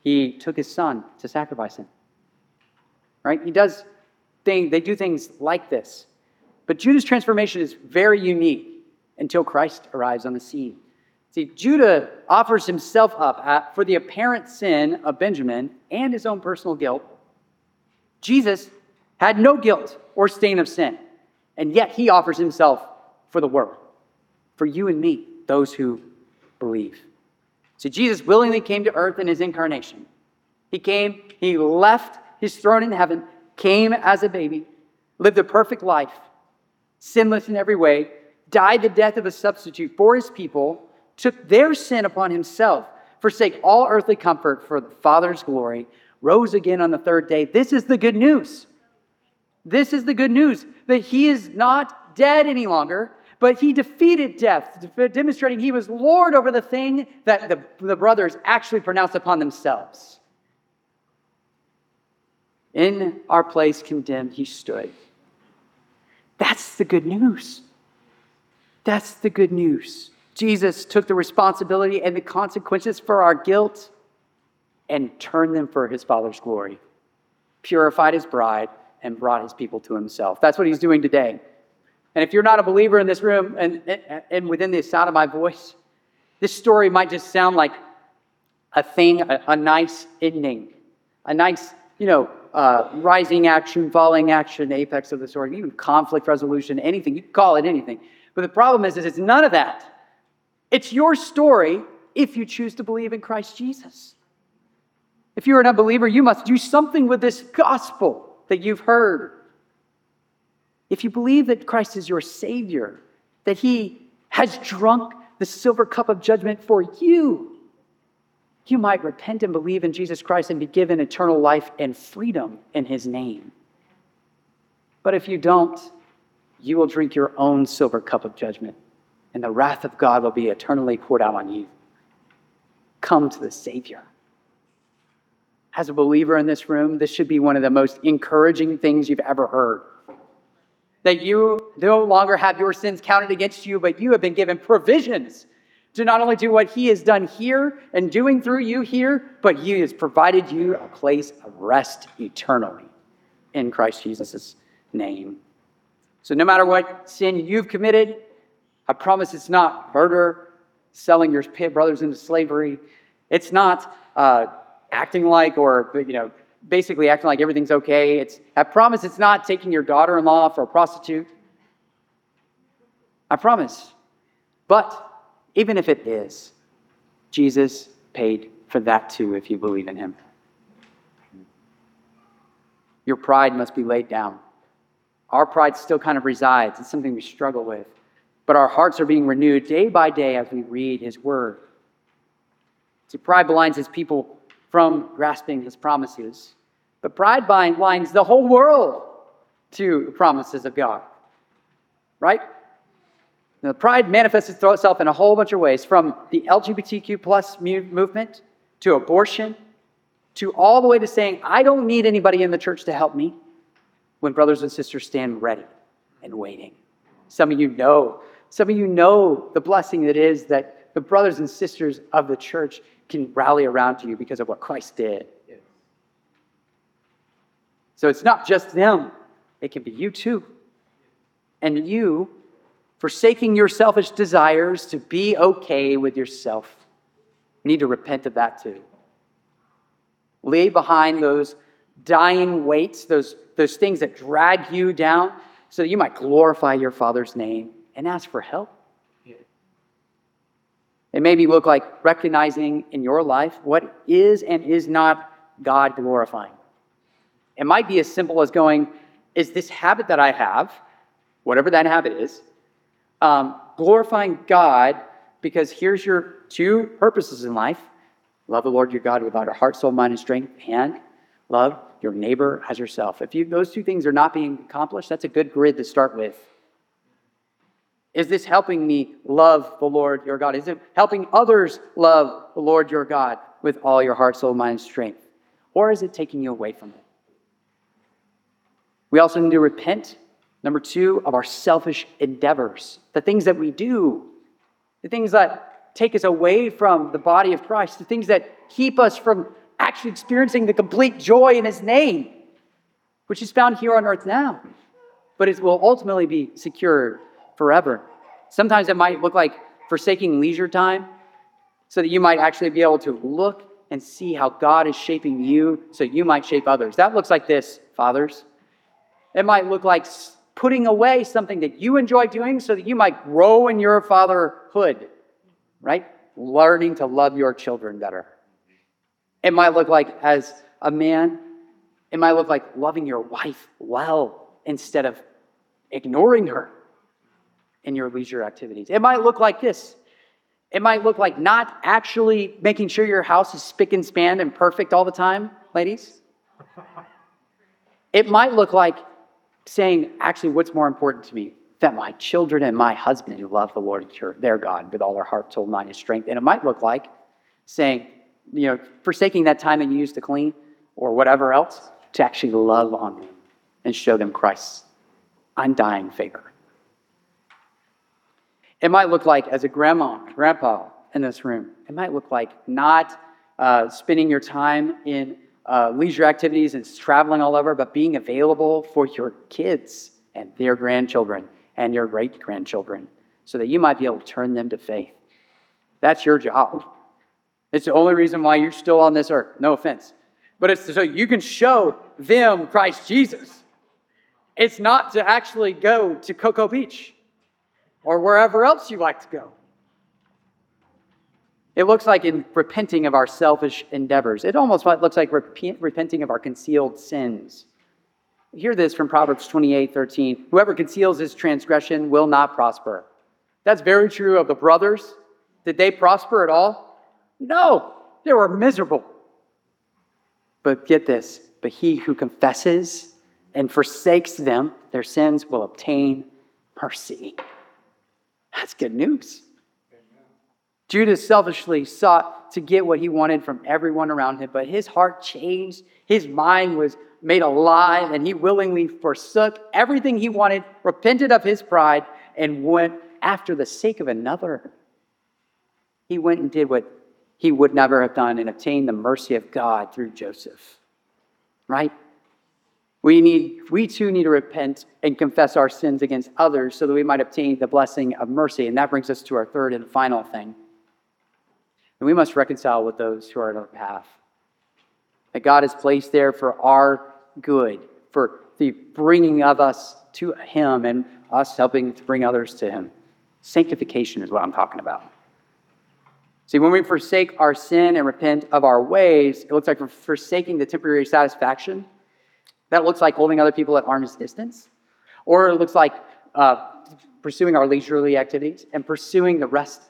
He took his son to sacrifice him. Right? He does things, they do things like this. But Judah's transformation is very unique until Christ arrives on the scene. See, Judah offers himself up for the apparent sin of Benjamin and his own personal guilt. Jesus had no guilt or stain of sin, and yet he offers himself for the world, for you and me those who believe. So Jesus willingly came to earth in his incarnation. He came, he left his throne in heaven, came as a baby, lived a perfect life, sinless in every way, died the death of a substitute for his people, took their sin upon himself, forsake all earthly comfort for the Father's glory, rose again on the third day. This is the good news. This is the good news that he is not dead any longer, but he defeated death, demonstrating he was Lord over the thing that the, the brothers actually pronounced upon themselves. In our place condemned, he stood. That's the good news. That's the good news. Jesus took the responsibility and the consequences for our guilt and turned them for his Father's glory, purified his bride, and brought his people to himself. That's what he's doing today. And if you're not a believer in this room and, and within the sound of my voice, this story might just sound like a thing, a, a nice ending, a nice, you know, uh, rising action, falling action, apex of the story, even conflict resolution, anything. You call it anything. But the problem is, is it's none of that. It's your story if you choose to believe in Christ Jesus. If you're an unbeliever, you must do something with this gospel that you've heard. If you believe that Christ is your Savior, that He has drunk the silver cup of judgment for you, you might repent and believe in Jesus Christ and be given eternal life and freedom in His name. But if you don't, you will drink your own silver cup of judgment, and the wrath of God will be eternally poured out on you. Come to the Savior. As a believer in this room, this should be one of the most encouraging things you've ever heard that you no longer have your sins counted against you, but you have been given provisions to not only do what He has done here and doing through you here, but He has provided you a place of rest eternally in Christ Jesus' name. So, no matter what sin you've committed, I promise it's not murder, selling your brothers into slavery. It's not uh, acting like or you know basically acting like everything's okay. It's, I promise it's not taking your daughter in law for a prostitute. I promise. But even if it is, Jesus paid for that too if you believe in him. Your pride must be laid down. Our pride still kind of resides, it's something we struggle with. But our hearts are being renewed day by day as we read his word. See, pride blinds his people from grasping his promises. But pride blinds the whole world to the promises of God. Right? Now, pride manifests itself in a whole bunch of ways, from the LGBTQ plus movement to abortion to all the way to saying, I don't need anybody in the church to help me when brothers and sisters stand ready and waiting. Some of you know, some of you know the blessing that is that the brothers and sisters of the church can rally around to you because of what Christ did. So it's not just them, it can be you too. And you, forsaking your selfish desires to be okay with yourself, need to repent of that too. Lay behind those dying weights, those, those things that drag you down, so that you might glorify your Father's name and ask for help. It maybe look like recognizing in your life what is and is not God glorifying. It might be as simple as going, is this habit that I have, whatever that habit is, um, glorifying God because here's your two purposes in life love the Lord your God with all your heart, soul, mind, and strength, and love your neighbor as yourself. If you, those two things are not being accomplished, that's a good grid to start with. Is this helping me love the Lord your God? Is it helping others love the Lord your God with all your heart, soul, mind, and strength? Or is it taking you away from it? We also need to repent, number two, of our selfish endeavors, the things that we do, the things that take us away from the body of Christ, the things that keep us from actually experiencing the complete joy in His name, which is found here on earth now, but it will ultimately be secured forever. Sometimes it might look like forsaking leisure time so that you might actually be able to look and see how God is shaping you so you might shape others. That looks like this, fathers. It might look like putting away something that you enjoy doing so that you might grow in your fatherhood, right? Learning to love your children better. It might look like, as a man, it might look like loving your wife well instead of ignoring her in your leisure activities. It might look like this. It might look like not actually making sure your house is spick and span and perfect all the time, ladies. It might look like saying, actually, what's more important to me? That my children and my husband who love the Lord, and their God, with all their heart, soul, mind, and strength. And it might look like saying, you know, forsaking that time that you used to clean or whatever else to actually love on them and show them Christ's undying favor. It might look like, as a grandma, grandpa in this room, it might look like not uh, spending your time in uh, leisure activities and traveling all over, but being available for your kids and their grandchildren and your great grandchildren so that you might be able to turn them to faith. That's your job. It's the only reason why you're still on this earth. No offense. But it's so you can show them Christ Jesus. It's not to actually go to Cocoa Beach or wherever else you like to go. It looks like in repenting of our selfish endeavors. It almost looks like repent, repenting of our concealed sins. Hear this from Proverbs 28 13. Whoever conceals his transgression will not prosper. That's very true of the brothers. Did they prosper at all? No, they were miserable. But get this but he who confesses and forsakes them, their sins, will obtain mercy. That's good news. Judah selfishly sought to get what he wanted from everyone around him, but his heart changed. His mind was made alive, and he willingly forsook everything he wanted, repented of his pride, and went after the sake of another. He went and did what he would never have done and obtained the mercy of God through Joseph. Right? We, need, we too need to repent and confess our sins against others so that we might obtain the blessing of mercy. And that brings us to our third and final thing and we must reconcile with those who are in our path. That God has placed there for our good, for the bringing of us to Him and us helping to bring others to Him. Sanctification is what I'm talking about. See, when we forsake our sin and repent of our ways, it looks like we're forsaking the temporary satisfaction. That looks like holding other people at arm's distance. Or it looks like uh, pursuing our leisurely activities and pursuing the rest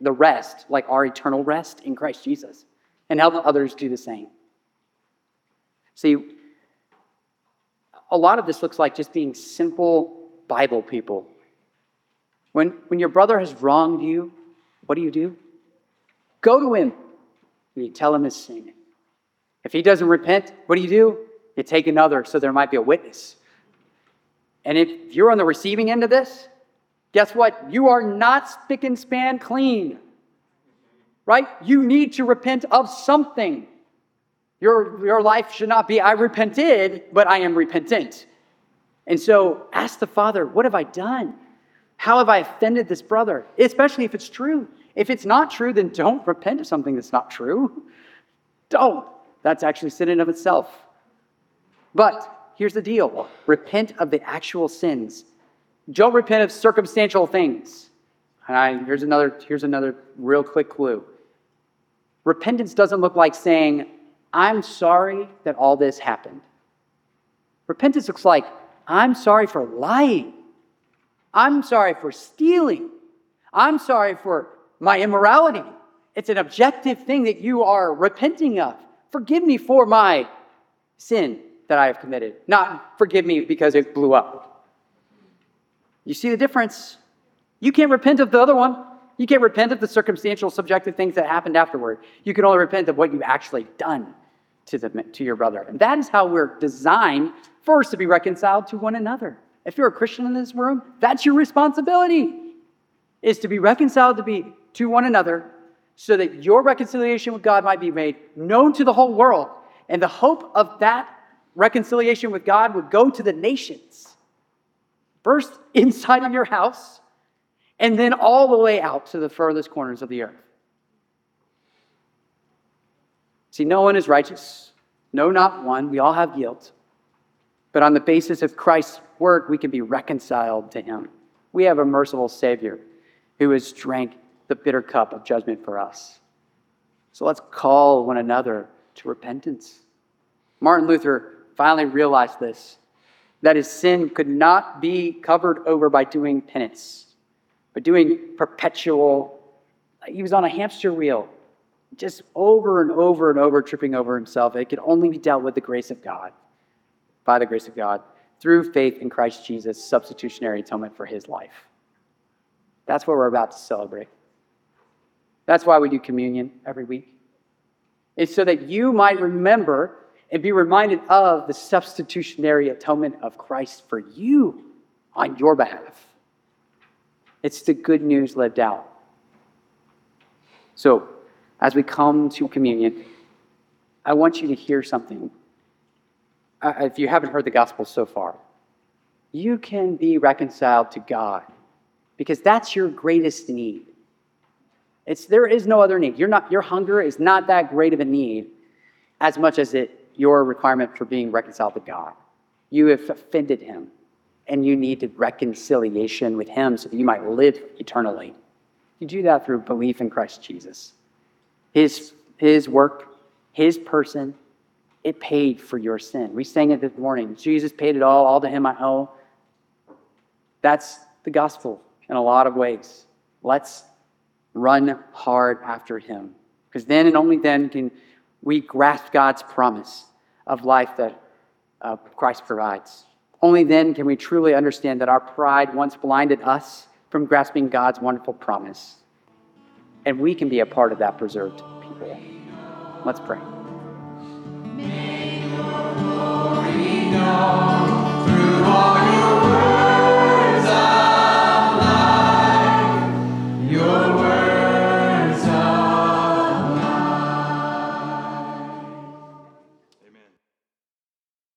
the rest, like our eternal rest in Christ Jesus, and help others do the same. See, a lot of this looks like just being simple Bible people. When, when your brother has wronged you, what do you do? Go to him and you tell him his sin. If he doesn't repent, what do you do? You take another so there might be a witness. And if you're on the receiving end of this, guess what? You are not spick and span clean. Right? You need to repent of something. Your, your life should not be, I repented, but I am repentant. And so ask the Father, what have I done? How have I offended this brother? Especially if it's true. If it's not true, then don't repent of something that's not true. Don't. That's actually sin in of itself. But here's the deal repent of the actual sins. Don't repent of circumstantial things. I, here's, another, here's another real quick clue. Repentance doesn't look like saying, I'm sorry that all this happened. Repentance looks like, I'm sorry for lying. I'm sorry for stealing. I'm sorry for my immorality. It's an objective thing that you are repenting of. Forgive me for my sin that I have committed, not forgive me because it blew up. You see the difference? You can't repent of the other one. You can't repent of the circumstantial, subjective things that happened afterward. You can only repent of what you've actually done to, the, to your brother. And that is how we're designed first to be reconciled to one another. If you're a Christian in this room, that's your responsibility, is to be reconciled to be to one another so that your reconciliation with God might be made known to the whole world. And the hope of that reconciliation with God would go to the nations. First, inside of your house, and then all the way out to the furthest corners of the earth. See, no one is righteous. No, not one. We all have guilt. But on the basis of Christ's work, we can be reconciled to him. We have a merciful Savior who has drank the bitter cup of judgment for us. So let's call one another to repentance. Martin Luther finally realized this that his sin could not be covered over by doing penance, but doing perpetual, he was on a hamster wheel, just over and over and over tripping over himself. It could only be dealt with the grace of God, by the grace of God, through faith in Christ Jesus' substitutionary atonement for his life. That's what we're about to celebrate. That's why we do communion every week. It's so that you might remember and be reminded of the substitutionary atonement of Christ for you on your behalf. It's the good news lived out. So, as we come to communion, I want you to hear something. Uh, if you haven't heard the gospel so far, you can be reconciled to God because that's your greatest need. It's, there is no other need. Not, your hunger is not that great of a need as much as it your requirement for being reconciled to God. You have offended him, and you need reconciliation with him so that you might live eternally. You do that through belief in Christ Jesus. His, his work, his person, it paid for your sin. We sang it this morning. Jesus paid it all, all to him I owe. That's the gospel in a lot of ways. Let's run hard after him. Because then and only then can we grasp God's promise of life that uh, Christ provides. Only then can we truly understand that our pride once blinded us from grasping God's wonderful promise. And we can be a part of that preserved people. Let's pray.